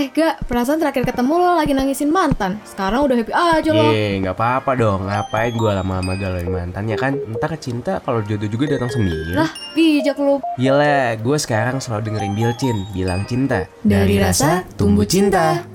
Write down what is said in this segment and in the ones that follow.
Eh gak, perasaan terakhir ketemu lo lagi nangisin mantan Sekarang udah happy aja lo Ye, nggak apa-apa dong. Ngapain gue lama-lama galauin mantan ya kan? Entar cinta kalau jodoh juga datang sendiri. Lah, bijak lo Gila, gue sekarang selalu dengerin Bilcin bilang cinta. Dari rasa tumbuh cinta.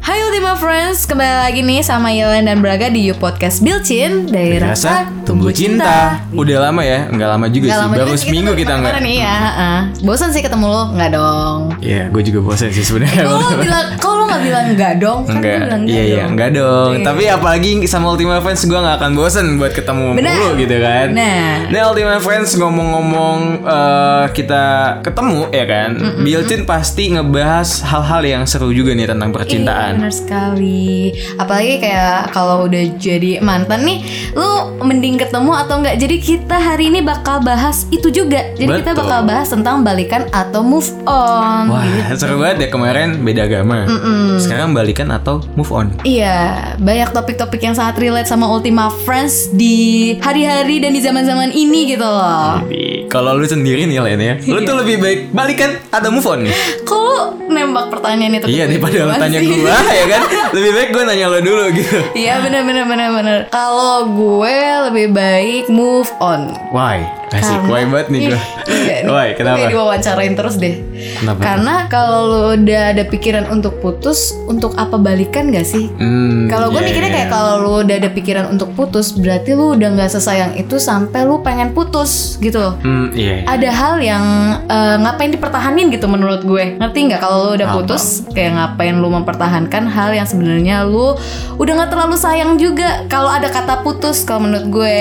Hai Ultima Friends, kembali lagi nih sama Yelen dan Braga di You Podcast Bilcin Dari Rasa Tumbuh Cinta Udah lama ya? Enggak lama juga Nggak sih. lama Baru juga seminggu kita kemarin nih ya heeh. Bosan sih ketemu lo? Enggak dong Iya, gue juga bosan sih sebenarnya. Kok lo bilang, lo gak bilang enggak dong? Kan lo Enggak, bilang iya iya, dong. enggak dong. Iya. Tapi apalagi sama Ultima Friends gue nggak akan bosen buat ketemu mulu gitu kan. Nah. Nah Ultima Friends ngomong-ngomong eh, kita ketemu ya kan, Bilcin pasti ngebahas hal-hal yang seru juga nih tentang Iya, percintaan. benar sekali. Apalagi kayak kalau udah jadi mantan nih, lu mending ketemu atau enggak. Jadi kita hari ini bakal bahas itu juga. Jadi kita Betul. bakal bahas tentang balikan atau move on. Wah gitu. seru banget ya kemarin beda agama. Sekarang balikan atau move on. Iya, banyak topik-topik yang sangat relate sama Ultima Friends di hari-hari dan di zaman-zaman ini gitu loh. Jadi kalau lu sendiri nih Len ya, lu tuh lebih baik balikan atau move on nih? Kok lu nembak pertanyaan itu? Iya gue daripada duluan tanya gua ya kan Lebih baik gue nanya lo dulu gitu Iya bener bener bener bener. Kalau gue lebih baik move on. Why? Karena- why banget nih gue Iya, nih. Why? Kenapa? Kayak diwawancarain terus deh. Kenapa? Karena kalau lu udah ada pikiran untuk putus, untuk apa balikan gak sih? Hmm, Kalau gue iya, mikirnya iya. kayak kalau lu udah ada pikiran untuk putus, berarti lu udah nggak sesayang itu sampai lu pengen putus gitu. Hmm, iya Ada hal yang eh, ngapain dipertahanin gitu menurut gue. Ngerti nggak kalau lu udah putus, kayak ngapain lu mempertahankan hal yang sebenarnya lu udah nggak terlalu sayang juga. Kalau ada kata putus, kalau menurut gue.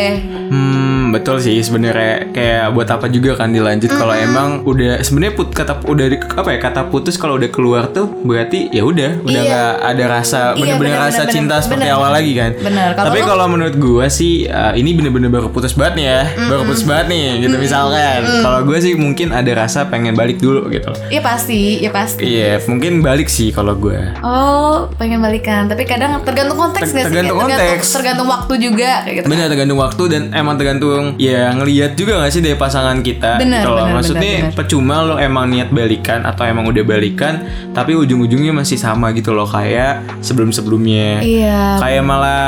Hmm, betul sih sebenarnya kayak buat apa juga kan dilanjut kalau emang udah sebenarnya put kata udah di, apa ya kata putus kalau udah keluar tuh berarti ya udah udah Iya. nggak ada rasa Iya, bener-bener bener, rasa bener, cinta bener. seperti Bener. awal lagi kan. Bener. Kalau Tapi kalau menurut gua sih uh, ini bener-bener baru putus banget nih ya, baru putus banget nih gitu misalkan. Kalau gue sih mungkin ada rasa pengen balik dulu gitu. Iya pasti, ya pasti. Iya, mungkin balik sih kalau gue. Oh, pengen balikan. Tapi kadang tergantung konteks Ter- nggak sih? tergantung konteks. Tergantung waktu juga kayak gitu. Bener tergantung waktu dan emang tergantung ya ngelihat juga gak sih dari pasangan kita Bener, gitu loh. bener, Maksudnya bener, bener. percuma lo emang niat balikan atau emang udah balikan tapi ujung-ujungnya masih sama gitu loh kayak sebelum-sebelumnya. Iya. Kayak malah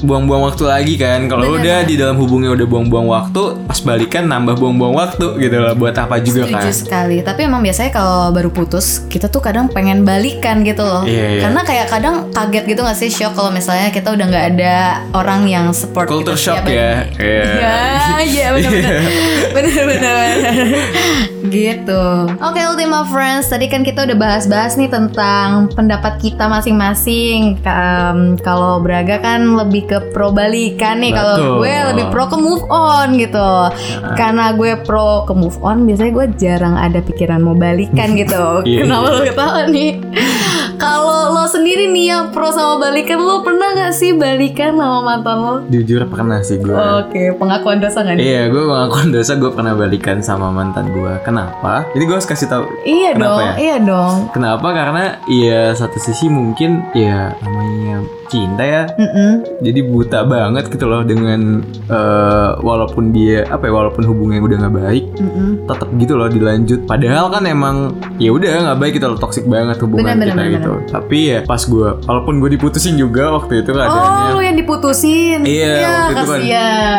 buang-buang waktu lagi kan. Kalau udah di dalam hubungnya udah buang-buang waktu, pas balikan nambah buang-buang waktu gitu loh. Buat apa juga Setuju kan. sekali. Tapi emang biasanya kalau baru putus, kita tuh kadang pengen balikan gitu loh. Iya, iya. Karena kayak kadang kaget gitu gak sih shock kalau misalnya kita udah nggak ada orang yang support Culture kita shock ya. Iya. Iya, iya benar-benar. Benar-benar. gitu. Oke, Ultima Friends, tadi kan kita udah bahas-bahas nih tentang pendapat kita masing-masing. Em, kalau Braga kan lebih ke pro balikan nih, kalau gue lebih pro ke move on gitu. Karena gue pro ke move on, biasanya gue jarang ada pikiran mau balikan gitu. Iya, Kenapa lo ketawa nih? Kalau lo sendiri nih yang pro sama balikan, lo pernah gak sih balikan sama mantan lo? Jujur pernah sih gue. Oke, pengakuan dosa gak nih? Iya, gue mengakuin dosa gue pernah balikan sama mantan gue. Kenapa? Jadi gue harus kasih tahu. Iya Kenapa dong, ya? iya dong. Kenapa? Karena ya satu sisi mungkin ya namanya cinta ya. Mm-mm. Jadi buta banget gitu loh dengan eh, walaupun dia apa ya walaupun hubungannya udah nggak baik, Mm-mm. tetap gitu loh dilanjut. Padahal kan emang ya udah nggak baik gitu loh toksik banget hubungan Bener, bener, kita bener, gitu. Tapi ya pas gue walaupun gue diputusin juga waktu itu Oh, keadaannya. lu yang diputusin. Iya, ya, waktu itu kan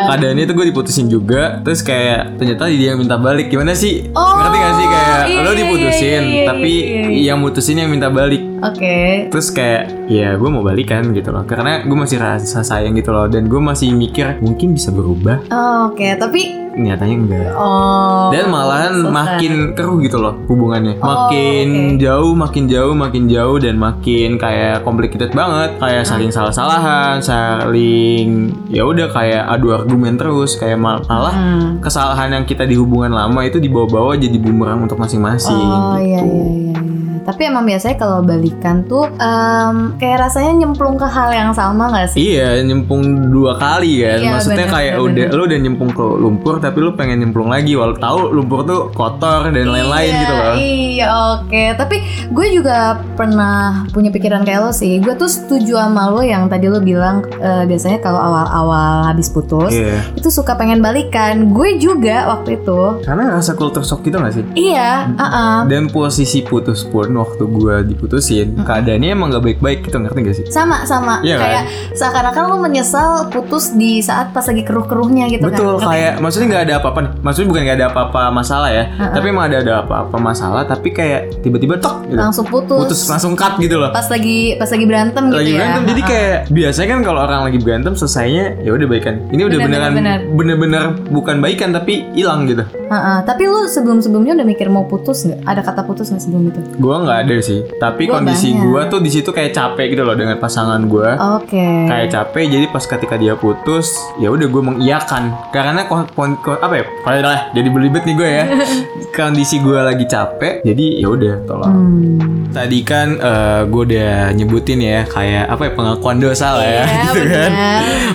keadaannya itu gue diputusin juga Terus kayak ternyata dia yang minta balik Gimana sih? Oh, Ngerti gak sih? Kayak iya, lo iya, diputusin iya, iya, Tapi iya, iya. yang mutusin yang minta balik Oke. Terus kayak ya gue mau balikan gitu loh Karena gue masih rasa sayang gitu loh Dan gue masih mikir mungkin bisa berubah Oh, Oke, tapi Nyatanya enggak oh. dan malahan so makin keruh gitu loh hubungannya Oh, makin jauh makin jauh makin jauh dan makin kayak complicated banget kayak saling salah-salahan saling ya udah kayak adu argumen terus kayak mal- malah Hmm. kesalahan yang kita di hubungan lama itu dibawa-bawa jadi bumerang untuk masing-masing Oh iya gitu. iya iya. iya. Tapi emang biasanya kalau balikan tuh em, kayak rasanya nyemplung ke hal yang sama gak sih? Iya nyemplung dua kali kan Iya, Maksudnya bener, kayak bener, udah bener. Lu udah nyemplung ke lumpur Tapi lu pengen nyemplung lagi Walau tahu lumpur tuh kotor dan lain-lain Iya, gitu loh Iya oke. Tapi gue juga pernah punya pikiran kayak lo sih. Gue tuh setuju sama lo yang tadi lo bilang eh, biasanya kalau awal-awal habis putus Iya itu suka pengen balikan. Gue juga waktu itu. Karena rasa culture shock gitu gak sih? Iya, uh-uh. Dan posisi putus pun waktu gue diputusin keadaannya emang gak baik-baik gitu ngerti gak sih sama sama kan? kayak seakan-akan lu menyesal putus di saat pas lagi keruh-keruhnya gitu Betul kan kayak maksudnya nggak ada apa-apa nih. Maksudnya bukan nggak ada apa-apa masalah ya. Tapi emang ada ada apa-apa masalah tapi kayak tiba-tiba tok gitu. langsung putus, putus langsung cut gitu loh. pas lagi pas lagi berantem gitu lagi ya berantem jadi kayak biasanya kan kalau orang lagi berantem selesainya ya udah baikan. Ini udah Benar, beneran benar, bener-bener bukan baikan tapi hilang gitu. Heeh, tapi lu sebelum-sebelumnya udah mikir mau putus nggak ada kata putus nggak sebelum itu Gua nggak ada sih. Tapi Gua kondisi banyak. gua tuh di situ kayak capek gitu loh dengan pasangan gua. oke kayak capek jadi pas ketika dia putus ya udah gue mengiyakan karena ko- kon- ko- apa ya lah jadi belibet nih gue ya kondisi gue lagi capek jadi ya udah tolong Hmm. tadi kan gue udah nyebutin ya kayak apa ya pengakuan dosa lah ya Iya, gitu kan benar.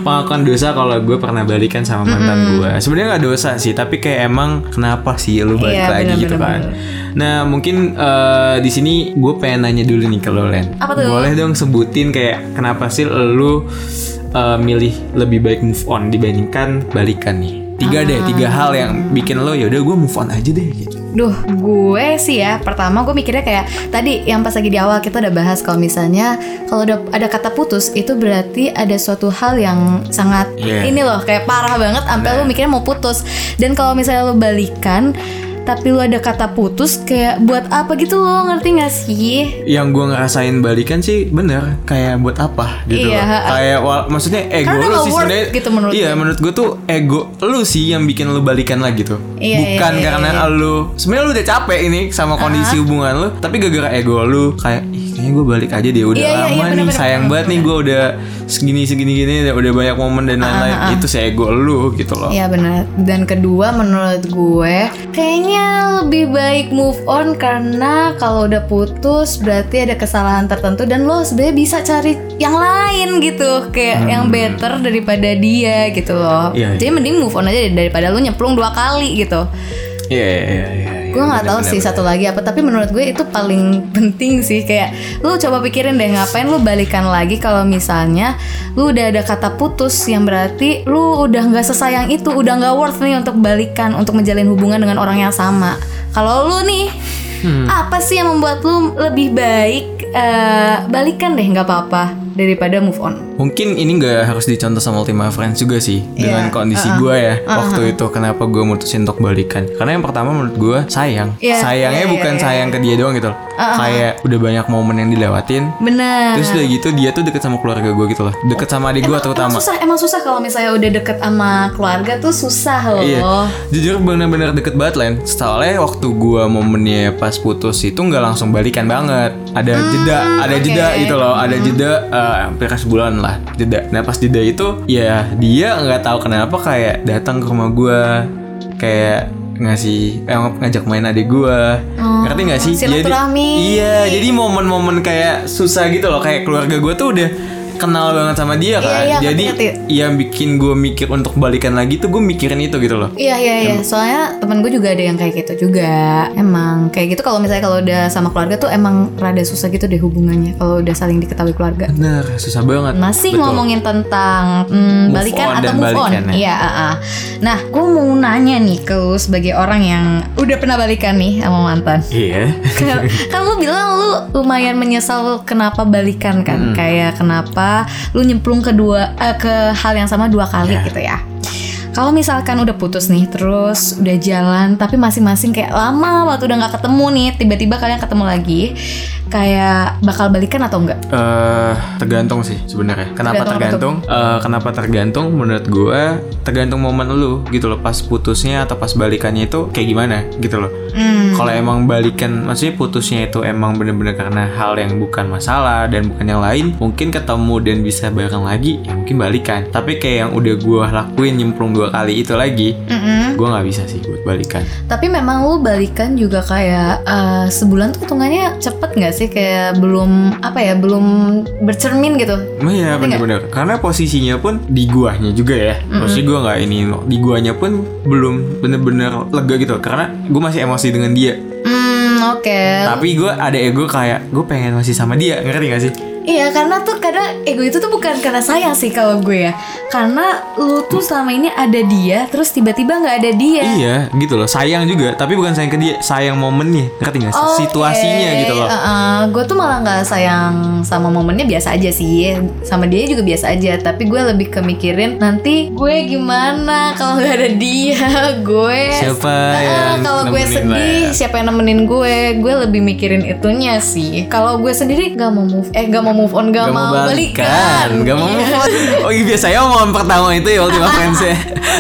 pengakuan dosa kalau gue pernah balikan sama mantan gue sebenarnya nggak dosa sih tapi kayak emang kenapa sih lu balik Iya, lagi benar, gitu kan. Nah mungkin eh, di sini gue pengen nanya dulu nih ke lo Len Apa tuh? boleh dong sebutin kayak kenapa sih lu eh, milih lebih baik move on dibandingkan balikan nih tiga deh tiga Ah. hal yang bikin lo ya udah gue move on aja deh gitu Duh, gue sih ya pertama gue mikirnya kayak tadi yang pas lagi di awal kita udah bahas kalau misalnya kalau udah ada kata putus itu berarti ada suatu hal yang sangat Iya. ini loh kayak parah banget sampai lu mikirnya mau putus. Dan kalau misalnya lu balikan tapi lu ada kata putus kayak buat apa gitu loh ngerti gak sih? yang gue ngerasain balikan sih bener kayak buat apa gitu Iya, loh. kayak wal- maksudnya ego Karena lu sih sebenarnya gitu menurut iya gue. menurut gue tuh ego lu sih yang bikin lu balikan lagi tuh Iya, bukan iya, iya, karena iya. lu sebenarnya lu udah capek ini sama kondisi hubungan lu tapi gara-gara ego lu kayak ih kayaknya gue balik aja deh udah Iya, iya, lama iya, nih bener-bener, sayang banget nih gue udah segini segini gini udah banyak momen dan lain-lain. itu sih ego lu gitu loh. Iya benar. Dan kedua menurut gue kayaknya lebih baik move on karena kalau udah putus berarti ada kesalahan tertentu dan lo sebenarnya bisa cari yang lain gitu. Kayak yang better daripada dia gitu loh. Iya, Jadi mending move on aja daripada lo nyemplung dua kali gitu. iya iya iya iya Gue nggak tahu sih satu lagi apa tapi menurut gue itu paling penting sih. Kayak lu coba pikirin deh ngapain lu balikan lagi kalau misalnya lu udah ada kata putus yang berarti lu udah nggak sesayang itu udah nggak worth nih untuk balikan untuk menjalin hubungan dengan orang yang sama. Kalau lu nih apa sih yang membuat lu lebih baik eh, balikan deh nggak apa-apa daripada move on. Mungkin ini nggak harus dicontoh sama Ultima Friends juga sih dengan Iya, kondisi gue ya waktu itu kenapa gue mutusin untuk balikan. Karena yang pertama menurut gue sayang. Iya, sayangnya iya, bukan iya, sayang ke dia doang gitu loh. Kayak udah banyak momen yang dilewatin. Benar. Terus udah gitu dia tuh deket sama keluarga gue gitu loh. Deket sama adik gue Emang terutama. susah emang susah kalau misalnya udah deket sama keluarga tuh susah loh. Iya, jujur bener-bener deket banget Len. Soalnya waktu gua momennya pas putus itu nggak langsung balikan banget. Ada jeda, ada oke. jeda gitu loh. Ada jeda eh, hampir sebulan lah. Jeda. Nah pas jeda itu ya dia nggak tahu kenapa kayak datang ke rumah gua Kayak ngasih eh, ngajak main adik gua. Ngerti nggak sih? Silaturahmi. iya jadi momen-momen kayak susah gitu loh. Kayak keluarga gua tuh udah kenal banget sama dia kan iya, jadi ngerti, yang bikin gue mikir untuk balikan lagi tuh gue mikirin itu gitu loh Iya iya iya. Soalnya temen gue juga ada yang kayak gitu juga. Emang kayak gitu kalau misalnya kalau udah sama keluarga tuh emang rada susah gitu deh hubungannya kalau udah saling diketahui keluarga. Bener, susah banget. Masih Betul. ngomongin tentang mm, balikan on atau move on. ya. Iya, ah, ah. Nah, gue mau nanya nih ke lu sebagai orang yang udah pernah balikan nih sama mantan. Iya. kan lu bilang lu lumayan menyesal kenapa balikan kan kayak kenapa lu nyemplung kedua eh, ke hal yang sama dua kali Iya. gitu ya kalau misalkan udah putus nih terus udah jalan tapi masing-masing kayak lama waktu udah nggak ketemu nih tiba-tiba kalian ketemu lagi kayak bakal balikan atau enggak Eh, tergantung sih sebenarnya. Kenapa Tergantung tergantung? Eh, kenapa tergantung? Menurut gue tergantung momen lu gitu loh. Pas putusnya atau pas balikannya itu kayak gimana gitu loh. Hmm. Kalau emang balikan, maksudnya putusnya itu emang bener-bener karena hal yang bukan masalah dan bukan yang lain, mungkin ketemu dan bisa bareng lagi, ya mungkin balikan. Tapi kayak yang udah gue lakuin nyemplung dua kali itu lagi, Mm-mm. Gue nggak bisa sih buat balikan. Tapi memang lu balikan juga kayak eh, sebulan tuh hitungannya cepet nggak sih kayak belum apa ya belum bercermin gitu. Oh iya nggak? bener-bener Karena posisinya pun di guanya juga ya Maksudnya gue nggak ini Di guanya pun belum bener-bener lega gitu Karena gue masih emosi dengan dia Hmm oke. Tapi gue ada ego kayak Gue pengen masih sama dia Ngerti gak sih? Iya karena tuh kadang ego itu tuh bukan karena sayang sih kalau gue ya. Karena lu tuh selama ini ada dia Terus tiba-tiba nggak ada dia. Iya gitu loh. Sayang juga tapi bukan sayang ke dia sayang momennya. Ngerti sih? Oke. situasinya gitu loh. Uh-uh. Gue tuh malah nggak sayang sama momennya biasa aja sih. Sama dia juga biasa aja Tapi gue lebih kemikirin Nanti gue gimana kalau nggak ada dia. Gue Siapa yang Kalau gue nemenin lah sedih ya? Siapa yang nemenin gue? Gue lebih mikirin itunya sih. Kalau gue sendiri gak mau move Eh gak mau move on Gak, Gak mau balikan Gak mau Iya. move on. Oh iya biasanya omongan pertama itu ya Ultima Friends ya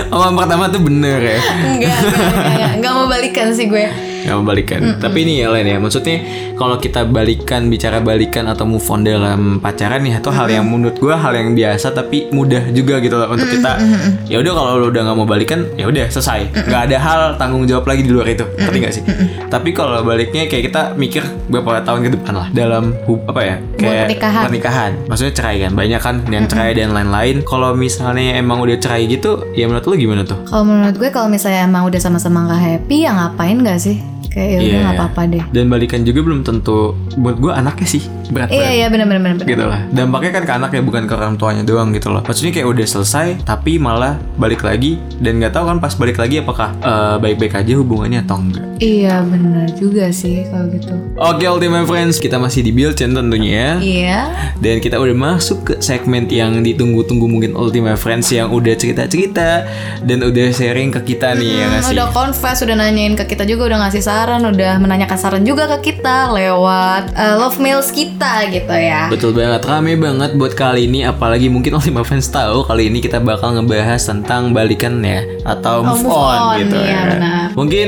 Omongan pertama tuh bener ya Enggak, enggak, enggak, enggak mau balikan sih gue Gak mau balikan Tapi ini ya Len ya. Maksudnya kalau kita balikan Bicara balikan atau move on dalam pacaran ya Itu hal yang menurut gue Hal yang biasa Tapi mudah juga gitu loh Untuk kita. ya udah kalau lu udah gak mau balikan ya udah selesai. Gak ada hal tanggung jawab lagi di luar itu. Ngerti gak sih? Tapi kalau baliknya kayak kita mikir Beberapa tahun ke depan lah Dalam hub, apa ya Kayak pernikahan. pernikahan. Maksudnya cerai kan Banyak kan yang cerai dan lain-lain. Kalau misalnya emang udah cerai gitu Ya menurut lu gimana tuh? Kalau menurut gue kalau misalnya emang udah sama-sama gak happy ya ngapain gak sih? Kayak ya udah nggak apa-apa deh. Dan balikan juga belum tentu Buat gue anaknya sih berat Iya iya benar benar benar. gitu lah. Dampaknya kan ke anak ya bukan ke orang tuanya doang gitu loh. Maksudnya kayak udah selesai tapi malah balik lagi. Dan nggak tahu kan pas balik lagi apakah eh, baik-baik aja hubungannya atau enggak. Iya benar juga sih kalau gitu. Oke Ultimate Friends. Kita masih di Bilcen tentunya. Iya. dan kita udah masuk ke segmen yang ditunggu-tunggu mungkin Ultimate Friends yang udah cerita-cerita dan udah sharing ke kita nih ya nggak sih? Udah confess, udah nanyain ke kita juga, udah ngasih saran, udah menanyakan saran juga ke kita lewat uh, love mails kita gitu ya. Betul banget, rame banget buat kali ini Apalagi mungkin Ultima Fans tahu Kali ini kita bakal ngebahas tentang balikan ya Atau Oh, move, move on, on, gitu iya, ya benar. Mungkin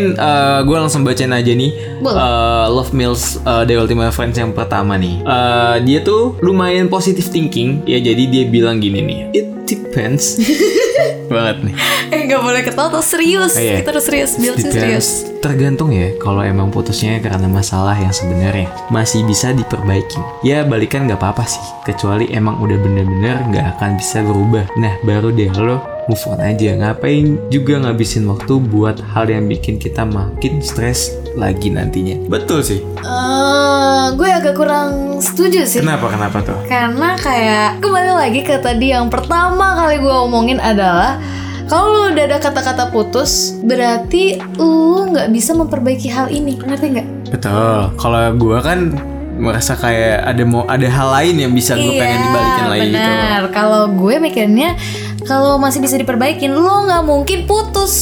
gue langsung bacain aja nih Boleh. eh, Love Mills eh, dari Ultima Friends yang pertama nih Eh, Dia tuh lumayan positive thinking Ya jadi dia bilang gini nih It depends Banget nih Eh nggak boleh ketawa tuh serius. Oh, iya. Kita harus serius, Bill sih serius. Tergantung ya kalau emang putusnya karena masalah yang sebenarnya masih bisa diperbaiki. Ya balikan nggak apa-apa sih, kecuali emang udah bener-bener nggak akan bisa berubah. Nah baru deh lo move on aja. Ngapain juga ngabisin waktu buat hal yang bikin kita makin stres lagi nantinya. Betul sih. Eh, gue agak kurang setuju sih. Kenapa kenapa tuh? Karena kayak kembali lagi ke tadi yang pertama kali gue omongin adalah kalau lu udah ada kata-kata putus, berarti lu nggak bisa memperbaiki hal ini, ngerti nggak? Betul. Kalau gua kan merasa kayak ada mau ada hal lain yang bisa gue pengen dibalikin lagi gitu. Iya, benar. Kalau gue mikirnya kalau masih bisa diperbaikin, lo nggak mungkin putus,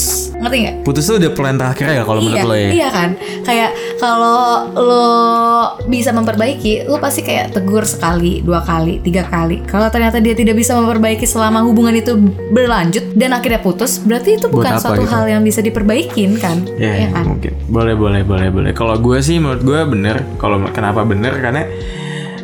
ngerti nggak? Putus tuh udah plan terakhir ya kalau menurut iya, lo ya. iya kan. Kayak kalau lo bisa memperbaiki, lo pasti kayak tegur sekali, dua kali, tiga kali. Kalau ternyata dia tidak bisa memperbaiki selama hubungan itu berlanjut dan akhirnya putus, berarti itu bukan Buat apa suatu gitu? hal yang bisa diperbaikin kan? Ya, Iya kan? mungkin. Boleh, boleh, boleh, boleh. Kalau gue sih menurut gue bener. Kalau kenapa bener? Karena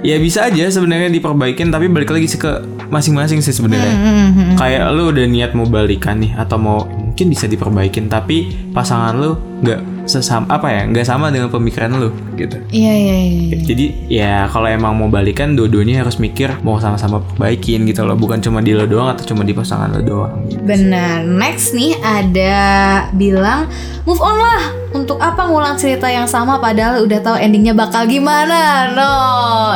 ya bisa aja sebenarnya diperbaikin tapi balik lagi sih ke masing-masing sih sebenarnya. Hmm, Kayak lu udah niat mau balikan nih atau mau mungkin bisa diperbaikin tapi pasangan lu nggak sesama apa ya nggak sama dengan pemikiran lu gitu. Iya iya iya. Jadi ya kalau emang mau balikan dua-duanya harus mikir mau sama-sama perbaikin gitu loh bukan cuma di lo doang atau cuma di pasangan lo doang. gitu. Benar. Next nih ada bilang move on lah. Untuk apa ngulang cerita yang sama padahal udah tahu endingnya bakal gimana? No,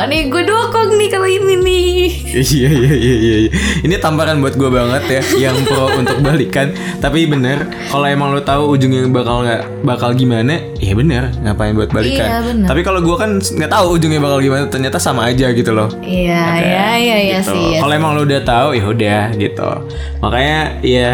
nih gue dukung nih kalau ini nih. Iya iya iya iya. iya. Ini tamparan buat gue banget ya, yang pro untuk balikan. Tapi bener, kalau emang lo tahu ujungnya bakal nggak bakal gimana, ya bener, ngapain buat balikan. Iya, bener. Tapi kalau gue kan nggak tahu ujungnya bakal gimana, ternyata sama aja gitu loh. Iya iya iya iya gitu. sih. iya Kalau emang lo udah tahu ya udah gitu. Makanya ya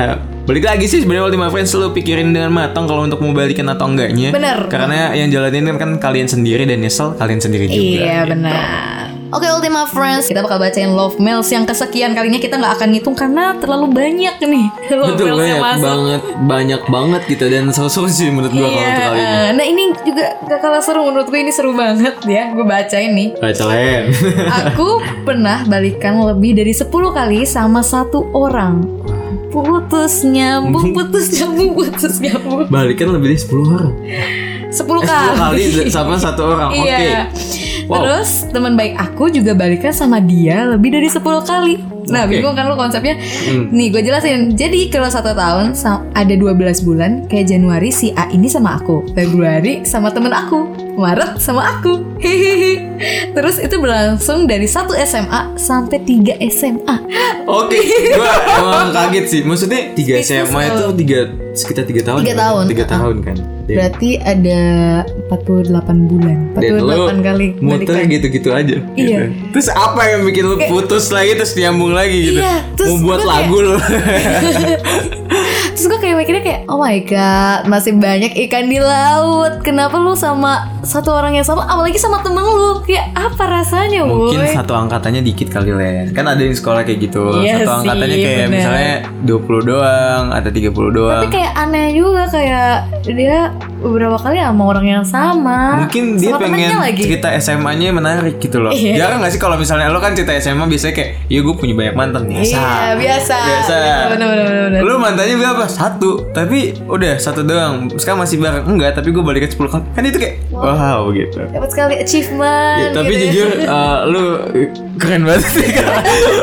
balik lagi sih sebenarnya Ultima Friends lo pikirin dengan matang kalau untuk mau balikan atau enggaknya. Bener. Karena yang jalanin kan kalian sendiri dan nyesel kalian sendiri juga. Iya gitu. benar. Oke Ultima Friends, kita bakal bacain love mails yang kesekian kalinya kita nggak akan ngitung karena terlalu banyak nih love Betul mails yang banyak masuk. banget banyak banget gitu dan seru-seru sih menurut gua kalau untuk kali ini. Iya, nah ini juga gak kalah seru menurut gue ini seru banget ya, gue bacain nih. Baca Len. Aku pernah balikan lebih dari 10 kali sama satu orang. Putus nyambung, putus nyambung, putus nyambung. Balikan lebih dari 10 orang. 10 10 kali. kali sama satu orang. Oke. Iya. Wow. Terus teman baik aku juga balikan sama dia lebih dari 10 kali. Nah Oke. bingung kan lu konsepnya Hmm. Nih gue jelasin Jadi kalau satu tahun Ada 12 bulan Kayak Januari si A ini sama aku Februari sama temen aku Maret sama aku Hehehe Terus itu berlangsung dari satu SMA Sampai 3 SMA Oke, gua emang kaget sih. Maksudnya tiga Speechless SMA itu lo. tiga sekitar tiga tahun. Tiga kan? tahun. Tiga Uh-uh. tahun kan. Dan, Berarti ada 48 bulan dan lo 48 kali muter gitu-gitu aja. Iya. gitu. Terus apa yang bikin lo putus lagi terus nyambung lagi gitu? Iya, terus Mau buat kayak- lagu lo. Terus gue kayak mikirnya kayak Oh my god Masih banyak ikan di laut Kenapa lu sama Satu orang yang sama Apalagi sama temen lu Kayak apa rasanya Mungkin woy? satu angkatannya dikit kali Len Kan ada yang sekolah kayak gitu Iya Satu sih, angkatannya kayak bener. misalnya 20 doang Atau 30 doang Tapi kayak aneh juga Kayak Dia beberapa kali sama orang yang sama Mungkin dia Sama pengen lagi cerita SMA-nya menarik gitu loh. Iya. Jarang gak sih kalau misalnya lo kan cerita SMA biasanya kayak, ya gue punya banyak mantan biasa. Iya biasa Biasa. Bener-bener Lu mantannya berapa? Satu. Tapi udah satu doang. Sekarang masih bareng enggak? Tapi gue balikan 10 kali. Kan itu kayak, wow gitu. Dapat sekali achievement Ya, tapi gitu. jujur uh, lu keren banget sih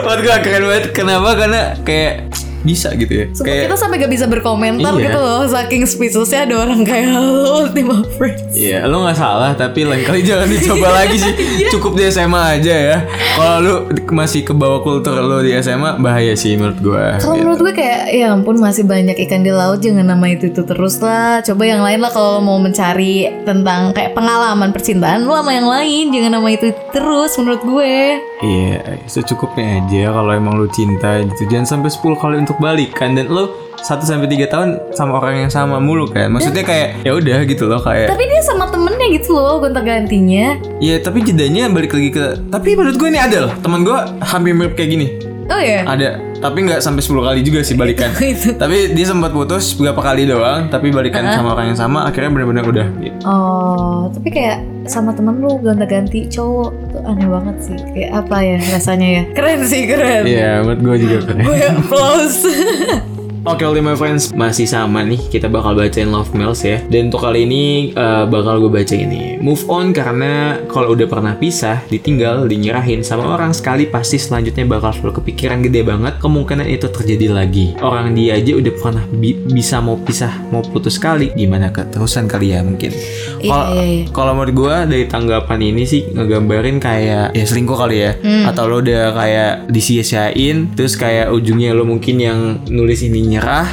Buat gue keren banget Kenapa? Karena kayak bisa gitu ya Sumpah Kayak kita sampai gak bisa berkomentar Iya. gitu loh Saking speechlessnya ada orang kayak Halo Ultima Friends Iya, lo nggak salah, tapi lain kali jangan dicoba lagi sih. Iya. Cukup di SMA aja ya. Kalau lu masih ke bawah kultur lo di SMA, bahaya sih menurut gua. Kalau menurut gue kayak ya ampun masih banyak ikan di laut jangan nama itu itu terus lah. Coba yang lain lah kalau mau mencari tentang kayak pengalaman percintaan lu sama yang lain jangan nama itu, itu terus menurut gue. Iya, secukupnya aja kalau emang lu cinta gitu. Jangan sampai 10 kali untuk balikan dan lo 1 sampai 3 tahun sama orang yang sama mulu kan. Maksudnya kayak ya udah gitu loh kayak Tapi dia sama temennya gitu loh gonta-gantinya. Iya, tapi jedanya balik lagi ke tapi menurut gue ini ada loh. Teman gue hampir mirip kayak gini. Oh ya. Ada, tapi nggak sampai 10 kali juga sih balikan. Tapi dia sempat putus beberapa kali doang, tapi balikan sama orang yang sama akhirnya benar-benar udah gitu. Oh, tapi kayak sama temen lu gonta-ganti cowok tuh aneh banget sih. Kayak apa ya rasanya ya? Keren sih keren. Iya, menurut gue juga keren. Gue applause. Oke, Ultima Friends masih sama nih. Kita bakal bacain love mails ya. Dan untuk kali ini eh, bakal gue baca ini. Move on karena kalau udah pernah pisah, ditinggal, dinyerahin sama orang sekali pasti selanjutnya bakal selalu kepikiran gede banget. Kemungkinan itu terjadi lagi. Orang dia aja udah pernah bi- bisa mau pisah, mau putus sekali. Gimana keterusan kali ya mungkin. Iya, Kalau iya, iya. kalau menurut gue dari tanggapan ini sih ngegambarin kayak ya selingkuh kali ya. Hmm. Atau lo udah kayak disia-siain, terus kayak ujungnya lo mungkin yang nulis ini nyerah,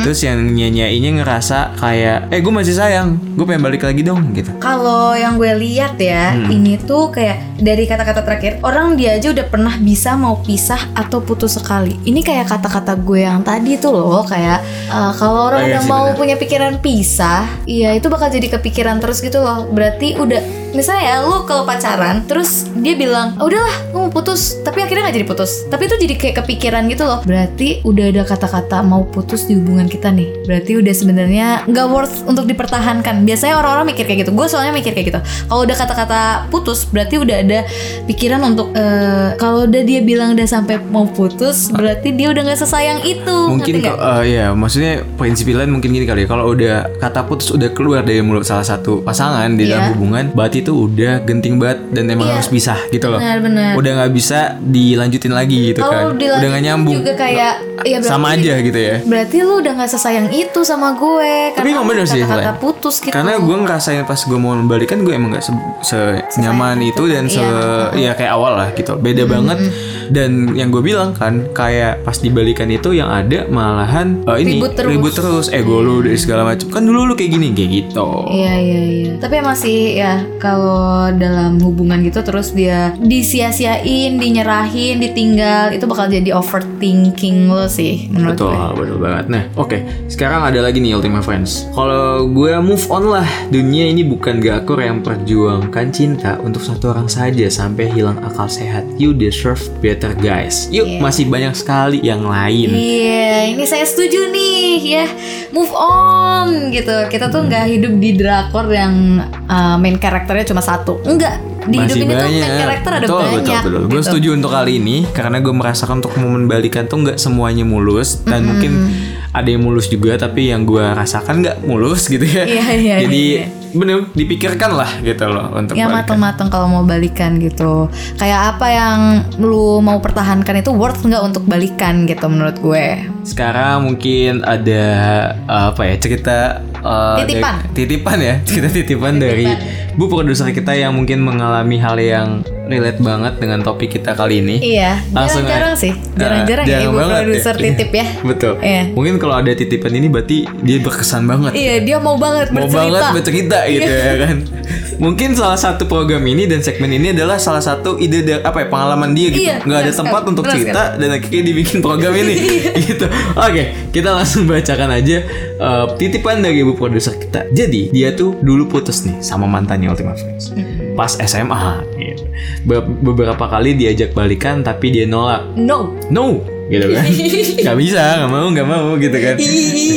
terus yang nyanyainnya ngerasa kayak, eh gue masih sayang, gue pengen balik lagi dong gitu. Kalau yang gue lihat ya, Hmm. ini tuh kayak dari kata-kata terakhir, orang dia aja udah pernah bisa mau pisah atau putus sekali. Ini kayak kata-kata gue yang tadi tuh loh, kayak eh, kalau orang Oh, iya udah sih, mau benar. punya pikiran pisah, iya itu bakal jadi kepikiran terus gitu loh. Berarti udah misalnya ya lu kalau pacaran, terus dia bilang, "Ah, udahlah, gue mau putus," tapi akhirnya nggak jadi putus. Tapi itu jadi kayak kepikiran gitu loh. Berarti udah ada kata-kata mau putus di hubungan kita nih. Berarti udah sebenarnya nggak worth untuk dipertahankan. Biasanya orang-orang mikir kayak gitu. Gue soalnya mikir kayak gitu. Kalau udah kata-kata putus, berarti udah ada pikiran untuk eh, kalau udah dia bilang udah sampai mau putus, berarti dia udah nggak sesayang itu. Mungkin eh, ya maksudnya prinsip lain mungkin gini kali ya. Kalau udah kata putus udah keluar dari mulut salah satu pasangan di Iya. dalam hubungan, berarti itu udah genting banget dan emang Iya. harus pisah gitu loh. Benar-benar. Udah nggak bisa dilanjutin lagi gitu kan. Kalau Udah nggak nyambung. juga kayak ya Sama aja gitu ya. Berarti lu udah nggak sesayang itu sama gue. Tapi emang bener sih, Len. putus gitu. Karena gue ngerasain pas gue mau membalikan gue emang gak se, nyaman itu dan se Iya. ya kayak awal lah gitu beda banget dan yang gue bilang kan kayak pas dibalikan itu yang ada malahan eh, ini Ribut terus. ego lu dari segala macam kan dulu lu kayak gini kayak gitu Iya iya iya. Tapi emang sih ya kalau dalam hubungan gitu terus dia disia-siain, dinyerahin, ditinggal itu bakal jadi overthinking lo sih menurut Betul, gue. betul banget. Nah, oke. Sekarang ada lagi nih Ultima Friends. Kalau gue move on lah, dunia ini bukan gakor yang perjuangkan cinta untuk satu orang saja sampai hilang akal sehat. You deserve better, guys. Yuk, Iya. masih banyak sekali yang lain. Iya, ini saya setuju nih ya. Move on gitu. Kita tuh nggak hidup di drakor yang uh, main karakternya cuma satu. Enggak. Di hidup Masih ini tuh main banyak. karakter ada betul, banyak. Betul, betul. Gue gitu. setuju untuk kali ini karena gue merasakan untuk momen balikan tuh nggak semuanya mulus dan mungkin ada yang mulus juga tapi yang gue rasakan nggak mulus gitu ya. Iya, iya, Jadi iya. bener dipikirkan lah gitu loh untuk Ya balikan. mateng-mateng kalau mau balikan gitu. Kayak apa yang lu mau pertahankan itu worth nggak untuk balikan gitu menurut gue. Sekarang mungkin ada uh, apa ya cerita uh, Titipan. dari- titipan ya cerita titipan dari bu produser kita yang mungkin mengalami hal yang relate banget dengan topik kita kali ini. Iya, Langsung jarang-jarang aja. sih. Jarang-jarang Ah, ya jarang ibu produser ya. titip ya. Betul. Iya. Mungkin kalau ada titipan ini berarti dia berkesan banget. Iya, dia mau banget Mau bercerita. Iya. banget bercerita gitu ya kan. Mungkin salah satu program ini dan segmen ini adalah salah satu ide dari apa ya pengalaman dia gitu. Iya, Nggak ada tempat sekali, untuk benar cerita dan akhirnya dibikin program ini gitu. Oke, kita langsung bacakan aja uh, titipan dari ibu produser kita. Jadi dia tuh dulu putus nih sama mantannya Ultima Friends. Pas SMA gitu. Be- beberapa kali diajak balikan tapi dia nolak. No. No gitu kan? Gak bisa gak mau gak mau gitu kan.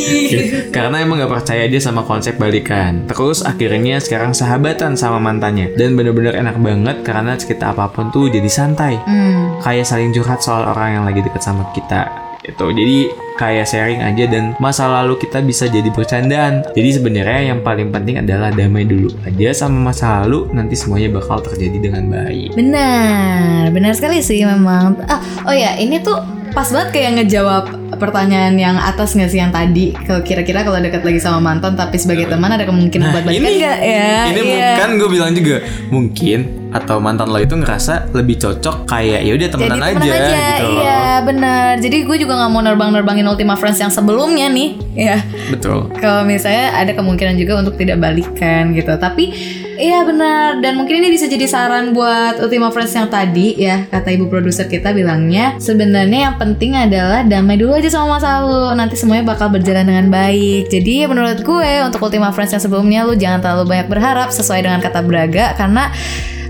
Karena emang gak percaya dia sama konsep balikan. Terus akhirnya sekarang sahabatan sama mantannya. Dan bener-bener enak banget Karena cerita apa pun tuh jadi santai. Hmm. Kayak saling curhat soal orang yang lagi deket sama kita itu jadi kayak sharing aja dan masa lalu kita bisa jadi bercandaan jadi sebenarnya yang paling penting adalah damai dulu aja sama masa lalu nanti semuanya bakal terjadi dengan baik Benar, benar sekali sih memang. Ah, oh ya, ini tuh pas banget kayak ngejawab pertanyaan yang atas nggak sih yang tadi. Kalau kira-kira kalau dekat lagi sama mantan tapi sebagai teman ada kemungkinan buat balikan Nah, ini nggak ya? ini kan gue bilang juga mungkin atau mantan lo itu ngerasa lebih cocok kayak ya udah temenan aja, aja, gitu loh. iya benar. Jadi gue juga nggak mau nerbang-nerbangin Ultima Friends yang sebelumnya nih, ya. Betul. Kalau misalnya ada kemungkinan juga untuk tidak balikan gitu. Tapi iya benar dan mungkin ini bisa jadi saran buat Ultima Friends yang tadi ya kata ibu produser kita bilangnya sebenarnya yang penting adalah damai dulu aja sama masa lalu nanti semuanya bakal berjalan dengan baik. Jadi menurut gue untuk Ultima Friends yang sebelumnya lu jangan terlalu banyak berharap sesuai dengan kata Braga karena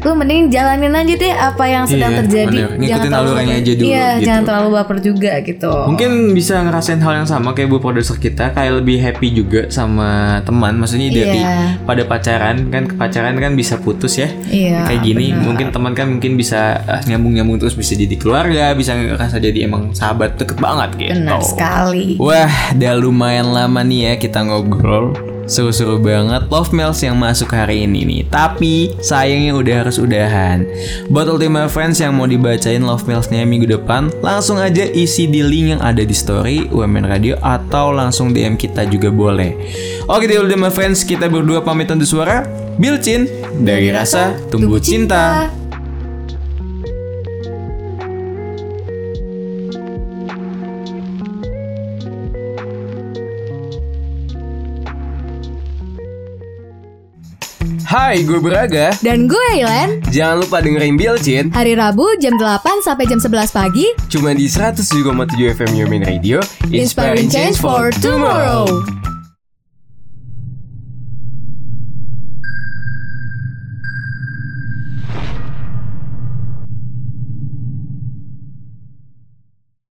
lu mending jalanin aja deh apa yang sedang Iya, terjadi. bener. Ngikutin Jangan terlalu alurnya baper. aja dulu, Iya, gitu. jangan terlalu baper juga gitu. Mungkin bisa ngerasain hal yang sama kayak bu produser kita kayak lebih happy juga sama teman. Maksudnya dari Iya. pada pacaran kan pacaran kan bisa putus ya. Iya, kayak gini benar. mungkin teman kan mungkin bisa ah, nyambung-nyambung terus bisa jadi keluarga, bisa ngerasa jadi emang sahabat deket banget gitu. Benar sekali. Wah, udah lumayan lama nih ya kita ngobrol. Seru-seru banget love mails yang masuk hari ini nih. Tapi sayangnya udah harus udahan. Buat Ultima Friends yang mau dibacain love mailsnya minggu depan, langsung aja isi di link yang ada di story UMN Radio atau langsung DM kita juga boleh. Oke deh Ultima Friends, kita berdua pamit undur suara. Bilcin dari rasa tumbuh cinta. Hai, gue Braga. Dan gue Ilen, Jangan lupa dengerin Bilcin hari Rabu jam 8 sampai jam 11 pagi, cuma di 107,7 FM Yomin Radio. Inspiring Change for Tomorrow.